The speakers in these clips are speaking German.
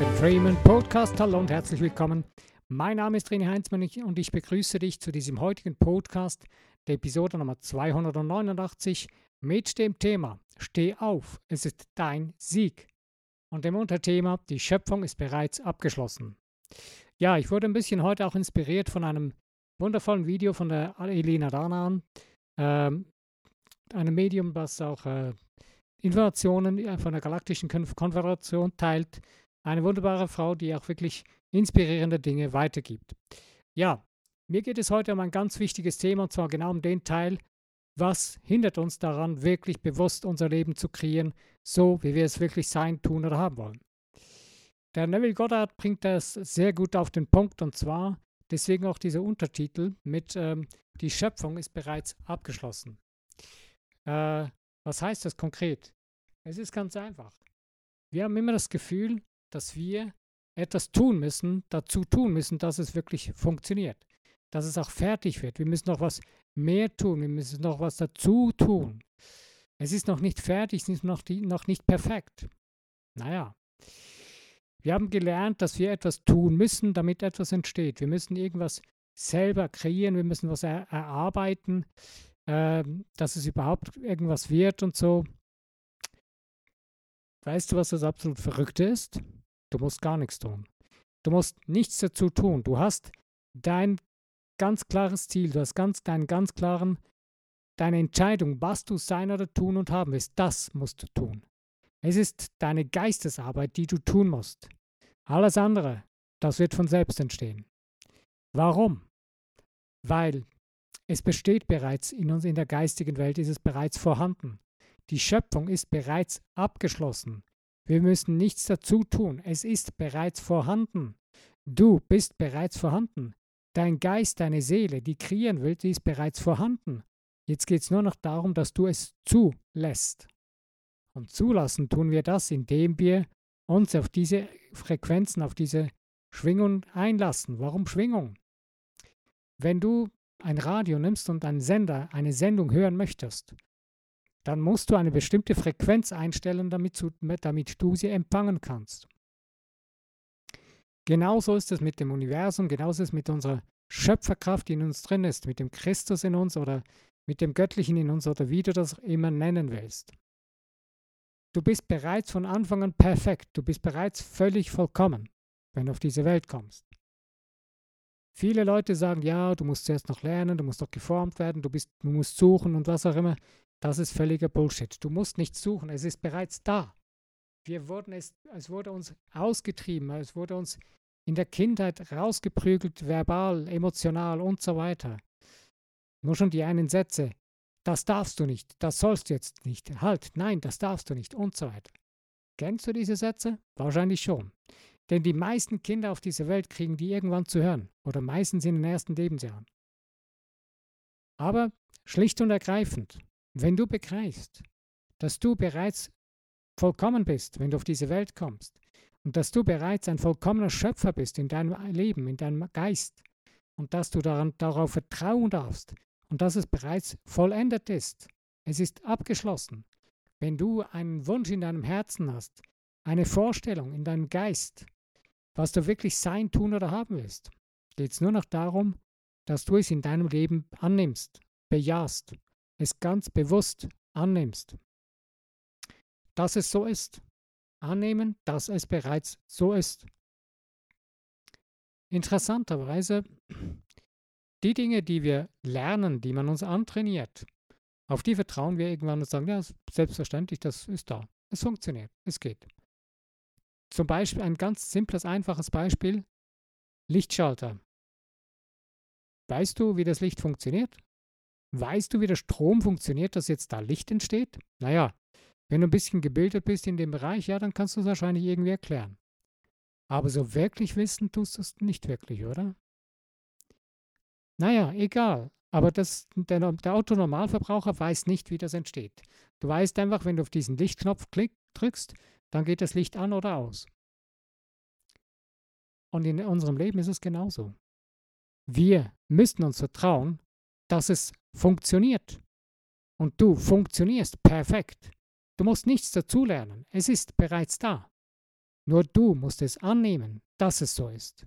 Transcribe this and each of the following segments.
Freeman Podcast. Hallo und herzlich willkommen. Mein Name ist René Heinzmann und ich begrüße dich zu diesem heutigen Podcast, der Episode Nummer 289 mit dem Thema Steh auf, es ist dein Sieg. Und dem Unterthema Die Schöpfung ist bereits abgeschlossen. Ja, ich wurde ein bisschen heute auch inspiriert von einem wundervollen Video von der Elena Danan, ähm, einem Medium, das auch äh, Informationen von der Galaktischen Konföderation teilt. Eine wunderbare Frau, die auch wirklich inspirierende Dinge weitergibt. Ja, mir geht es heute um ein ganz wichtiges Thema, und zwar genau um den Teil, was hindert uns daran, wirklich bewusst unser Leben zu kreieren, so wie wir es wirklich sein, tun oder haben wollen. Der Neville Goddard bringt das sehr gut auf den Punkt, und zwar deswegen auch dieser Untertitel mit ähm, Die Schöpfung ist bereits abgeschlossen. Äh, was heißt das konkret? Es ist ganz einfach. Wir haben immer das Gefühl, dass wir etwas tun müssen, dazu tun müssen, dass es wirklich funktioniert, dass es auch fertig wird. Wir müssen noch was mehr tun, wir müssen noch was dazu tun. Es ist noch nicht fertig, es ist noch, die, noch nicht perfekt. Naja, wir haben gelernt, dass wir etwas tun müssen, damit etwas entsteht. Wir müssen irgendwas selber kreieren, wir müssen was er erarbeiten, äh, dass es überhaupt irgendwas wird und so. Weißt du, was das absolut Verrückte ist? Du musst gar nichts tun. Du musst nichts dazu tun. Du hast dein ganz klares Ziel, du hast ganz, deinen ganz klaren, deine Entscheidung, was du sein oder tun und haben willst, das musst du tun. Es ist deine Geistesarbeit, die du tun musst. Alles andere, das wird von selbst entstehen. Warum? Weil es besteht bereits in uns in der geistigen Welt, ist es bereits vorhanden. Die Schöpfung ist bereits abgeschlossen. Wir müssen nichts dazu tun. Es ist bereits vorhanden. Du bist bereits vorhanden. Dein Geist, deine Seele, die kreieren will, die ist bereits vorhanden. Jetzt geht es nur noch darum, dass du es zulässt. Und zulassen tun wir das, indem wir uns auf diese Frequenzen, auf diese Schwingung einlassen. Warum Schwingung? Wenn du ein Radio nimmst und einen Sender, eine Sendung hören möchtest, dann musst du eine bestimmte Frequenz einstellen, damit du, damit du sie empfangen kannst. Genauso ist es mit dem Universum, genauso ist es mit unserer Schöpferkraft, die in uns drin ist, mit dem Christus in uns oder mit dem Göttlichen in uns oder wie du das immer nennen willst. Du bist bereits von Anfang an perfekt, du bist bereits völlig vollkommen, wenn du auf diese Welt kommst. Viele Leute sagen, ja, du musst zuerst noch lernen, du musst noch geformt werden, du, bist, du musst suchen und was auch immer. Das ist völliger Bullshit. Du musst nicht suchen, es ist bereits da. Wir wurden es, es wurde uns ausgetrieben, es wurde uns in der Kindheit rausgeprügelt, verbal, emotional und so weiter. Nur schon die einen Sätze, das darfst du nicht, das sollst du jetzt nicht, halt, nein, das darfst du nicht und so weiter. Kennst du diese Sätze? Wahrscheinlich schon. Denn die meisten Kinder auf dieser Welt kriegen die irgendwann zu hören oder meistens in den ersten Lebensjahren. Aber schlicht und ergreifend, wenn du begreifst, dass du bereits vollkommen bist, wenn du auf diese Welt kommst und dass du bereits ein vollkommener Schöpfer bist in deinem Leben, in deinem Geist und dass du daran, darauf vertrauen darfst und dass es bereits vollendet ist. Es ist abgeschlossen. Wenn du einen Wunsch in deinem Herzen hast, eine Vorstellung in deinem Geist, was du wirklich sein, tun oder haben willst. Geht es nur noch darum, dass du es in deinem Leben annimmst, bejahst, es ganz bewusst annimmst. Dass es so ist. Annehmen, dass es bereits so ist. Interessanterweise, die Dinge, die wir lernen, die man uns antrainiert, auf die vertrauen wir irgendwann und sagen, ja, selbstverständlich, das ist da. Es funktioniert, es geht. Zum Beispiel ein ganz simples, einfaches Beispiel. Lichtschalter. Weißt du, wie das Licht funktioniert? Weißt du, wie der Strom funktioniert, dass jetzt da Licht entsteht? Naja, wenn du ein bisschen gebildet bist in dem Bereich, ja, dann kannst du es wahrscheinlich irgendwie erklären. Aber so wirklich wissen tust du es nicht wirklich, oder? Naja, egal. Aber das, der, der Autonormalverbraucher weiß nicht, wie das entsteht. Du weißt einfach, wenn du auf diesen Lichtknopf klick, drückst, dann geht das Licht an oder aus. Und in unserem Leben ist es genauso. Wir müssen uns vertrauen, dass es funktioniert. Und du funktionierst perfekt. Du musst nichts dazulernen. Es ist bereits da. Nur du musst es annehmen, dass es so ist.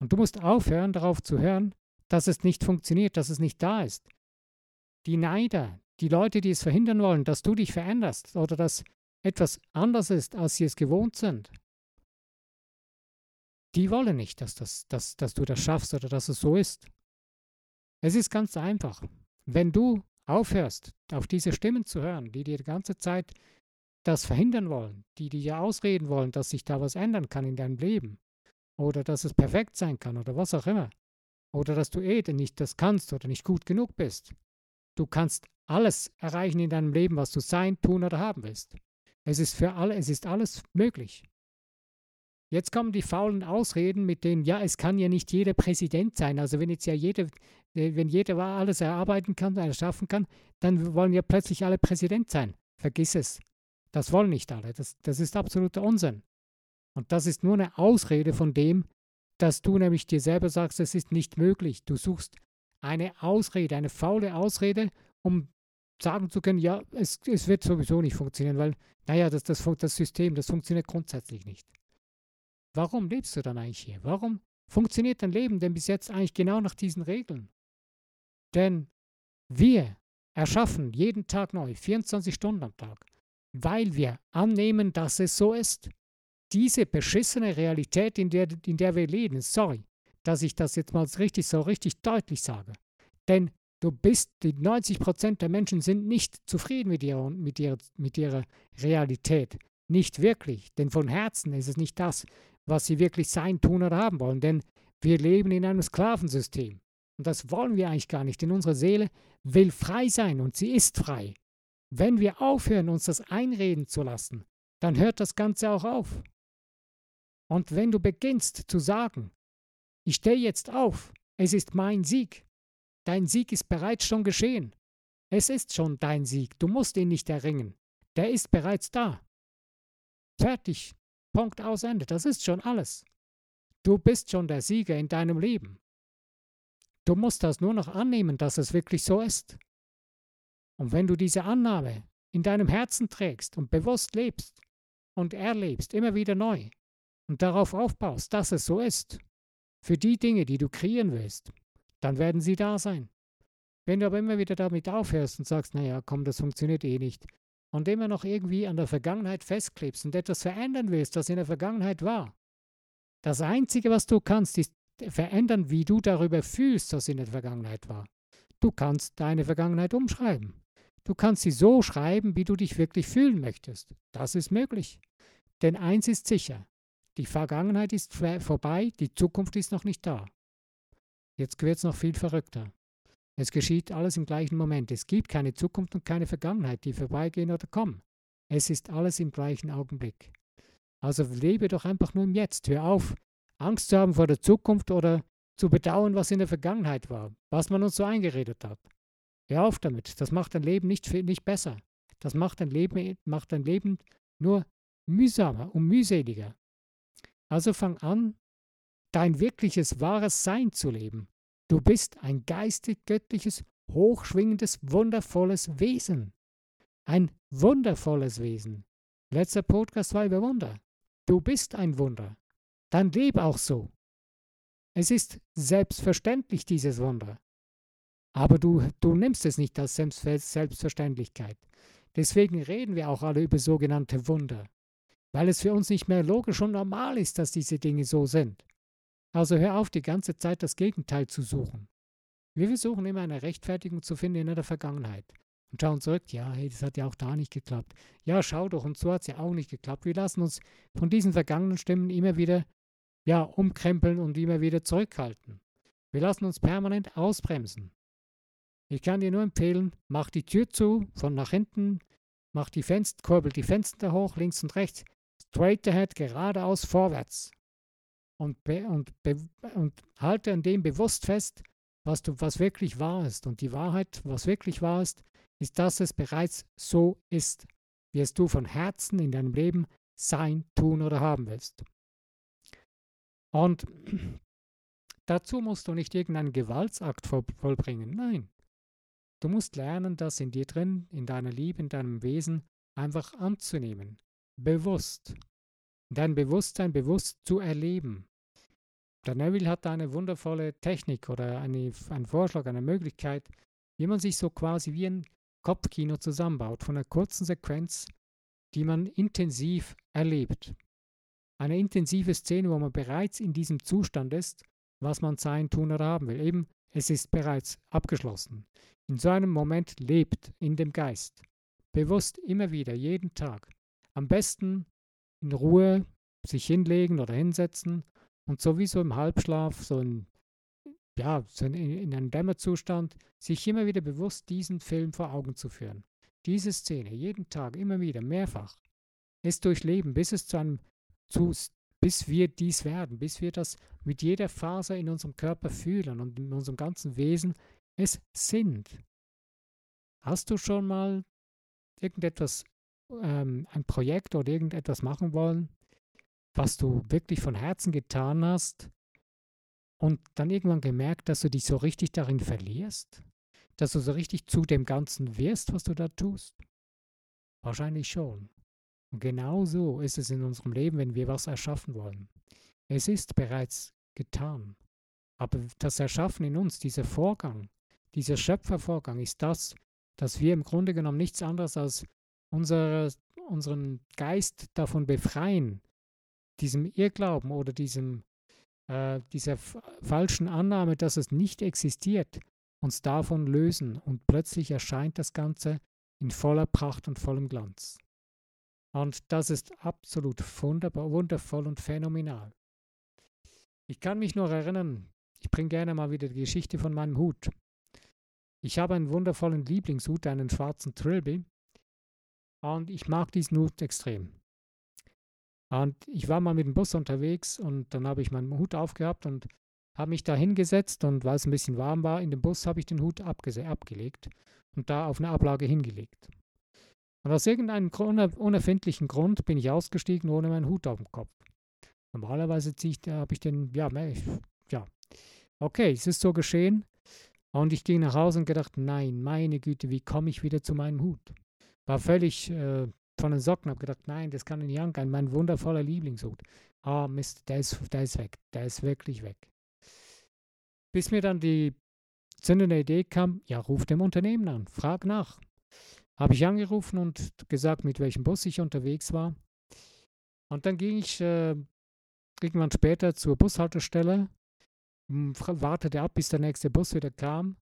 Und du musst aufhören, darauf zu hören, dass es nicht funktioniert, dass es nicht da ist. Die Neider, die Leute, die es verhindern wollen, dass du dich veränderst oder dass etwas anders ist, als sie es gewohnt sind, die wollen nicht, dass, das, dass, dass du das schaffst oder dass es so ist. Es ist ganz einfach. Wenn du aufhörst, auf diese Stimmen zu hören, die dir die ganze Zeit das verhindern wollen, die dir ausreden wollen, dass sich da was ändern kann in deinem Leben oder dass es perfekt sein kann oder was auch immer oder dass du eh nicht das kannst oder nicht gut genug bist. Du kannst alles erreichen in deinem Leben, was du sein, tun oder haben willst. Es ist für alle, es ist alles möglich. Jetzt kommen die faulen Ausreden mit denen, ja, es kann ja nicht jeder Präsident sein. Also wenn jetzt ja jeder, äh, wenn jeder alles erarbeiten kann, erschaffen kann, dann wollen ja plötzlich alle Präsident sein. Vergiss es. Das wollen nicht alle. Das, das ist absoluter Unsinn. Und das ist nur eine Ausrede von dem, dass du nämlich dir selber sagst, es ist nicht möglich. Du suchst eine Ausrede, eine faule Ausrede, um sagen zu können, ja, es, es wird sowieso nicht funktionieren, weil, naja, das, das, das System, das funktioniert grundsätzlich nicht. Warum lebst du dann eigentlich hier? Warum funktioniert dein Leben denn bis jetzt eigentlich genau nach diesen Regeln? Denn wir erschaffen jeden Tag neu, 24 Stunden am Tag, weil wir annehmen, dass es so ist. Diese beschissene Realität, in der, in der wir leben, sorry, dass ich das jetzt mal richtig so richtig deutlich sage. Denn du bist, die 90 Prozent der Menschen sind nicht zufrieden mit ihrer, mit, ihrer, mit ihrer Realität. Nicht wirklich, denn von Herzen ist es nicht das, was sie wirklich sein, tun oder haben wollen. Denn wir leben in einem Sklavensystem. Und das wollen wir eigentlich gar nicht, denn unsere Seele will frei sein und sie ist frei. Wenn wir aufhören, uns das einreden zu lassen, dann hört das Ganze auch auf. Und wenn du beginnst zu sagen, ich stehe jetzt auf, es ist mein Sieg, dein Sieg ist bereits schon geschehen. Es ist schon dein Sieg, du musst ihn nicht erringen, der ist bereits da. Fertig, Punkt aus Ende. Das ist schon alles. Du bist schon der Sieger in deinem Leben. Du musst das nur noch annehmen, dass es wirklich so ist. Und wenn du diese Annahme in deinem Herzen trägst und bewusst lebst und erlebst, immer wieder neu, und darauf aufbaust, dass es so ist, für die Dinge, die du kreieren willst, dann werden sie da sein. Wenn du aber immer wieder damit aufhörst und sagst, naja, komm, das funktioniert eh nicht, und immer noch irgendwie an der Vergangenheit festklebst und etwas verändern willst, das in der Vergangenheit war. Das Einzige, was du kannst, ist verändern, wie du darüber fühlst, was in der Vergangenheit war. Du kannst deine Vergangenheit umschreiben. Du kannst sie so schreiben, wie du dich wirklich fühlen möchtest. Das ist möglich. Denn eins ist sicher, die Vergangenheit ist vorbei, die Zukunft ist noch nicht da. Jetzt wird es noch viel verrückter. Es geschieht alles im gleichen Moment. Es gibt keine Zukunft und keine Vergangenheit, die vorbeigehen oder kommen. Es ist alles im gleichen Augenblick. Also lebe doch einfach nur im Jetzt. Hör auf, Angst zu haben vor der Zukunft oder zu bedauern, was in der Vergangenheit war, was man uns so eingeredet hat. Hör auf damit. Das macht dein Leben nicht, nicht besser. Das macht dein, Leben, macht dein Leben nur mühsamer und mühseliger. Also fang an, dein wirkliches wahres Sein zu leben. Du bist ein geistig göttliches, hochschwingendes, wundervolles Wesen. Ein wundervolles Wesen. Letzter Podcast war über Wunder. Du bist ein Wunder. Dann leb auch so. Es ist selbstverständlich, dieses Wunder. Aber du, du nimmst es nicht als Selbstverständlichkeit. Deswegen reden wir auch alle über sogenannte Wunder. Weil es für uns nicht mehr logisch und normal ist, dass diese Dinge so sind. Also hör auf, die ganze Zeit das Gegenteil zu suchen. Wir versuchen immer eine Rechtfertigung zu finden in der Vergangenheit und schauen zurück, ja, hey, das hat ja auch da nicht geklappt. Ja, schau doch, und so hat es ja auch nicht geklappt. Wir lassen uns von diesen vergangenen Stimmen immer wieder, ja, umkrempeln und immer wieder zurückhalten. Wir lassen uns permanent ausbremsen. Ich kann dir nur empfehlen, mach die Tür zu, von nach hinten, mach die Fenster, kurbel die Fenster hoch, links und rechts, straight ahead, geradeaus, vorwärts und, be, und, be, und halte an dem bewusst fest, was, du, was wirklich wahr ist. Und die Wahrheit, was wirklich wahr ist, ist, dass es bereits so ist, wie es du von Herzen in deinem Leben sein, tun oder haben willst. Und dazu musst du nicht irgendeinen Gewaltsakt vollbringen. Nein. Du musst lernen, das in dir drin, in deiner Liebe, in deinem Wesen einfach anzunehmen. Bewusst. dein Bewusstsein bewusst zu erleben. Der Neville hat eine wundervolle Technik oder eine, einen Vorschlag, eine Möglichkeit, wie man sich so quasi wie ein Kopfkino zusammenbaut, von einer kurzen Sequenz, die man intensiv erlebt. Eine intensive Szene, wo man bereits in diesem Zustand ist, was man sein, tun oder haben will. Eben, es ist bereits abgeschlossen. In so einem Moment lebt in dem Geist. Bewusst immer wieder, jeden Tag. Am besten in Ruhe sich hinlegen oder hinsetzen und sowieso im Halbschlaf, so in, ja, so in, in einem Dämmerzustand, sich immer wieder bewusst diesen Film vor Augen zu führen. Diese Szene, jeden Tag, immer wieder, mehrfach. Es durchleben, bis es zu einem, zu, bis wir dies werden, bis wir das mit jeder Faser in unserem Körper fühlen und in unserem ganzen Wesen es sind. Hast du schon mal irgendetwas, ähm, ein Projekt oder irgendetwas machen wollen, was du wirklich von Herzen getan hast und dann irgendwann gemerkt, dass du dich so richtig darin verlierst? Dass du so richtig zu dem Ganzen wirst, was du da tust? Wahrscheinlich schon. Und genau so ist es in unserem Leben, wenn wir was erschaffen wollen. Es ist bereits getan. Aber das Erschaffen in uns, dieser Vorgang, dieser Schöpfervorgang ist das, dass wir im Grunde genommen nichts anderes als unsere, unseren Geist davon befreien, diesem Irrglauben oder diesem, äh, dieser falschen Annahme, dass es nicht existiert, uns davon lösen und plötzlich erscheint das Ganze in voller Pracht und vollem Glanz. Und das ist absolut wunderbar, wundervoll und phänomenal. Ich kann mich nur erinnern, ich bringe gerne mal wieder die Geschichte von meinem Hut. Ich habe einen wundervollen Lieblingshut, einen schwarzen Trilby. Und ich mag diesen Hut extrem. Und ich war mal mit dem Bus unterwegs und dann habe ich meinen Hut aufgehabt und habe mich da hingesetzt und weil es ein bisschen warm war, in dem Bus habe ich den Hut abgelegt und da auf eine Ablage hingelegt. Und aus irgendeinem unerfindlichen Grund bin ich ausgestiegen ohne meinen Hut auf dem Kopf. Normalerweise ziehe ich, habe ich den, ja, ja. Okay, es ist so geschehen. Und ich ging nach Hause und gedacht, nein, meine Güte, wie komme ich wieder zu meinem Hut? War völlig äh, von den Socken, habe gedacht, nein, das kann nicht angehen, mein wundervoller Lieblingshut. Ah, Mist, der ist, der ist weg, der ist wirklich weg. Bis mir dann die zündende Idee kam, ja, ruf dem Unternehmen an, frag nach. Habe ich angerufen und gesagt, mit welchem Bus ich unterwegs war. Und dann ging ich äh, irgendwann später zur Bushaltestelle wartete ab, bis der nächste Bus wieder kam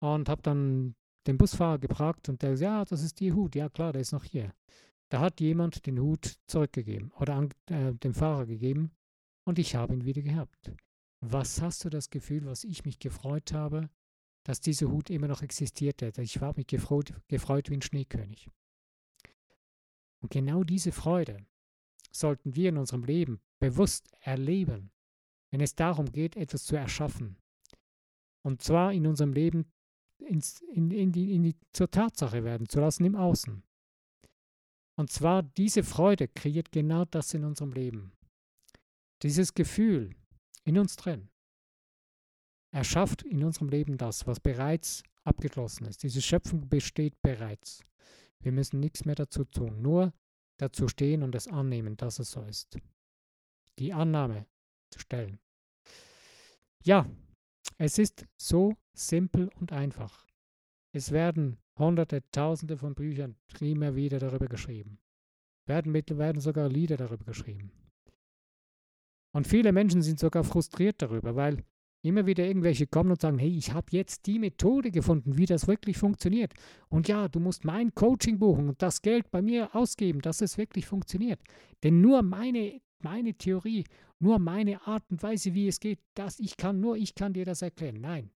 und habe dann den Busfahrer gefragt und der gesagt, ja, das ist Ihr Hut. Ja, klar, der ist noch hier. Da hat jemand den Hut zurückgegeben oder an, äh, dem Fahrer gegeben und ich habe ihn wieder gehabt. Was hast du das Gefühl, was ich mich gefreut habe, dass dieser Hut immer noch existierte? Ich habe mich gefreut, gefreut wie ein Schneekönig. Und genau diese Freude sollten wir in unserem Leben bewusst erleben wenn es darum geht, etwas zu erschaffen. Und zwar in unserem Leben ins, in, in die, in die, zur Tatsache werden zu lassen im Außen. Und zwar diese Freude kreiert genau das in unserem Leben. Dieses Gefühl in uns drin erschafft in unserem Leben das, was bereits abgeschlossen ist. Diese Schöpfung besteht bereits. Wir müssen nichts mehr dazu tun, nur dazu stehen und es annehmen, dass es so ist. Die Annahme zu stellen. Ja, es ist so simpel und einfach. Es werden hunderte, tausende von Büchern immer wieder darüber geschrieben. Werden, werden sogar Lieder darüber geschrieben. Und viele Menschen sind sogar frustriert darüber, weil immer wieder irgendwelche kommen und sagen, hey, ich habe jetzt die Methode gefunden, wie das wirklich funktioniert. Und ja, du musst mein Coaching buchen und das Geld bei mir ausgeben, dass es wirklich funktioniert. Denn nur meine, meine Theorie nur meine Art und Weise, wie es geht, das ich kann, nur ich kann dir das erklären. Nein.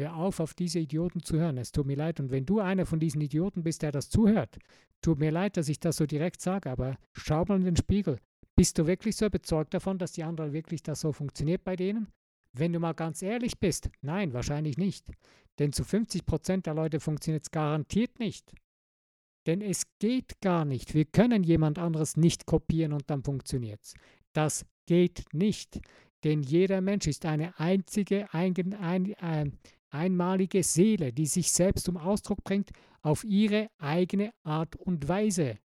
Hör auf, auf diese Idioten zu hören. Es tut mir leid. Und wenn du einer von diesen Idioten bist, der das zuhört, tut mir leid, dass ich das so direkt sage, aber schau mal in den Spiegel. Bist du wirklich so überzeugt davon, dass die anderen wirklich das so funktioniert bei denen? Wenn du mal ganz ehrlich bist, nein, wahrscheinlich nicht. Denn zu 50 Prozent der Leute funktioniert es garantiert nicht. Denn es geht gar nicht. Wir können jemand anderes nicht kopieren und dann funktioniert es. Das geht nicht, denn jeder Mensch ist eine einzige, ein, ein, ein, einmalige Seele, die sich selbst zum Ausdruck bringt auf ihre eigene Art und Weise.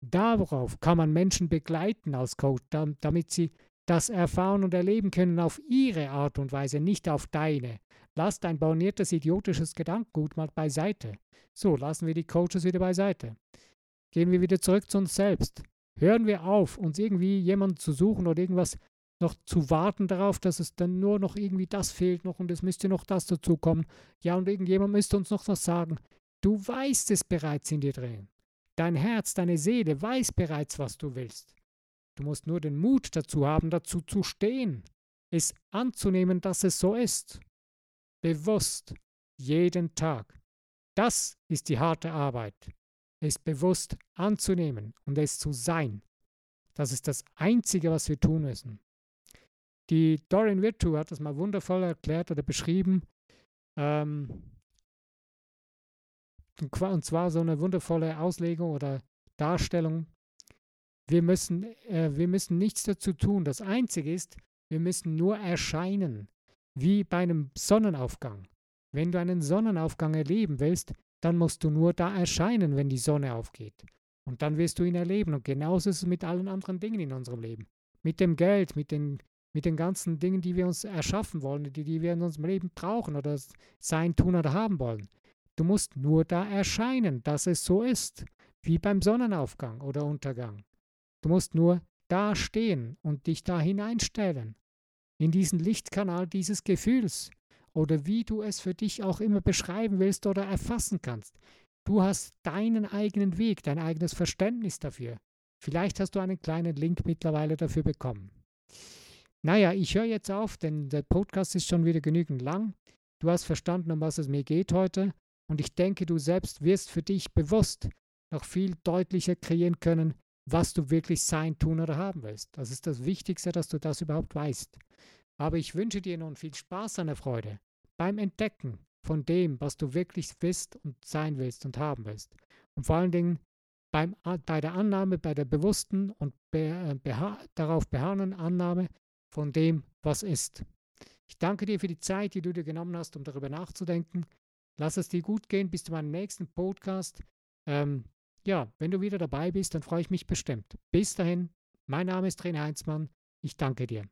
Darauf kann man Menschen begleiten als Coach, damit sie das erfahren und erleben können auf ihre Art und Weise, nicht auf deine. Lass dein borniertes, idiotisches Gedankengut mal beiseite. So, lassen wir die Coaches wieder beiseite. Gehen wir wieder zurück zu uns selbst. Hören wir auf, uns irgendwie jemanden zu suchen oder irgendwas noch zu warten darauf, dass es dann nur noch irgendwie das fehlt noch und es müsste noch das dazu kommen. Ja, und irgendjemand müsste uns noch was sagen. Du weißt es bereits in dir drin. Dein Herz, deine Seele weiß bereits, was du willst. Du musst nur den Mut dazu haben, dazu zu stehen, es anzunehmen, dass es so ist. Bewusst, jeden Tag. Das ist die harte Arbeit. Es bewusst anzunehmen und es zu sein. Das ist das Einzige, was wir tun müssen. Die Dorian Virtue hat das mal wundervoll erklärt oder beschrieben. Ähm, und zwar so eine wundervolle Auslegung oder Darstellung. Wir müssen, äh, wir müssen nichts dazu tun. Das Einzige ist, wir müssen nur erscheinen, wie bei einem Sonnenaufgang. Wenn du einen Sonnenaufgang erleben willst, dann musst du nur da erscheinen, wenn die Sonne aufgeht. Und dann wirst du ihn erleben. Und genauso ist es mit allen anderen Dingen in unserem Leben. Mit dem Geld, mit den, mit den ganzen Dingen, die wir uns erschaffen wollen, die, die wir in unserem Leben brauchen oder sein, tun oder haben wollen. Du musst nur da erscheinen, dass es so ist, wie beim Sonnenaufgang oder Untergang. Du musst nur da stehen und dich da hineinstellen, in diesen Lichtkanal dieses Gefühls oder wie du es für dich auch immer beschreiben willst oder erfassen kannst. Du hast deinen eigenen Weg, dein eigenes Verständnis dafür. Vielleicht hast du einen kleinen Link mittlerweile dafür bekommen. Naja, ich höre jetzt auf, denn der Podcast ist schon wieder genügend lang. Du hast verstanden, um was es mir geht heute. Und ich denke, du selbst wirst für dich bewusst noch viel deutlicher kreieren können, was du wirklich sein, tun oder haben willst. Das ist das Wichtigste, dass du das überhaupt weißt. Aber ich wünsche dir nun viel Spaß an der Freude beim Entdecken von dem, was du wirklich bist und sein willst und haben willst. Und vor allen Dingen beim, bei der Annahme, bei der bewussten und be, beha darauf beharrenden Annahme von dem, was ist. Ich danke dir für die Zeit, die du dir genommen hast, um darüber nachzudenken. Lass es dir gut gehen bis zu meinem nächsten Podcast. Ähm, ja, wenn du wieder dabei bist, dann freue ich mich bestimmt. Bis dahin, mein Name ist Trainer Heinzmann. Ich danke dir.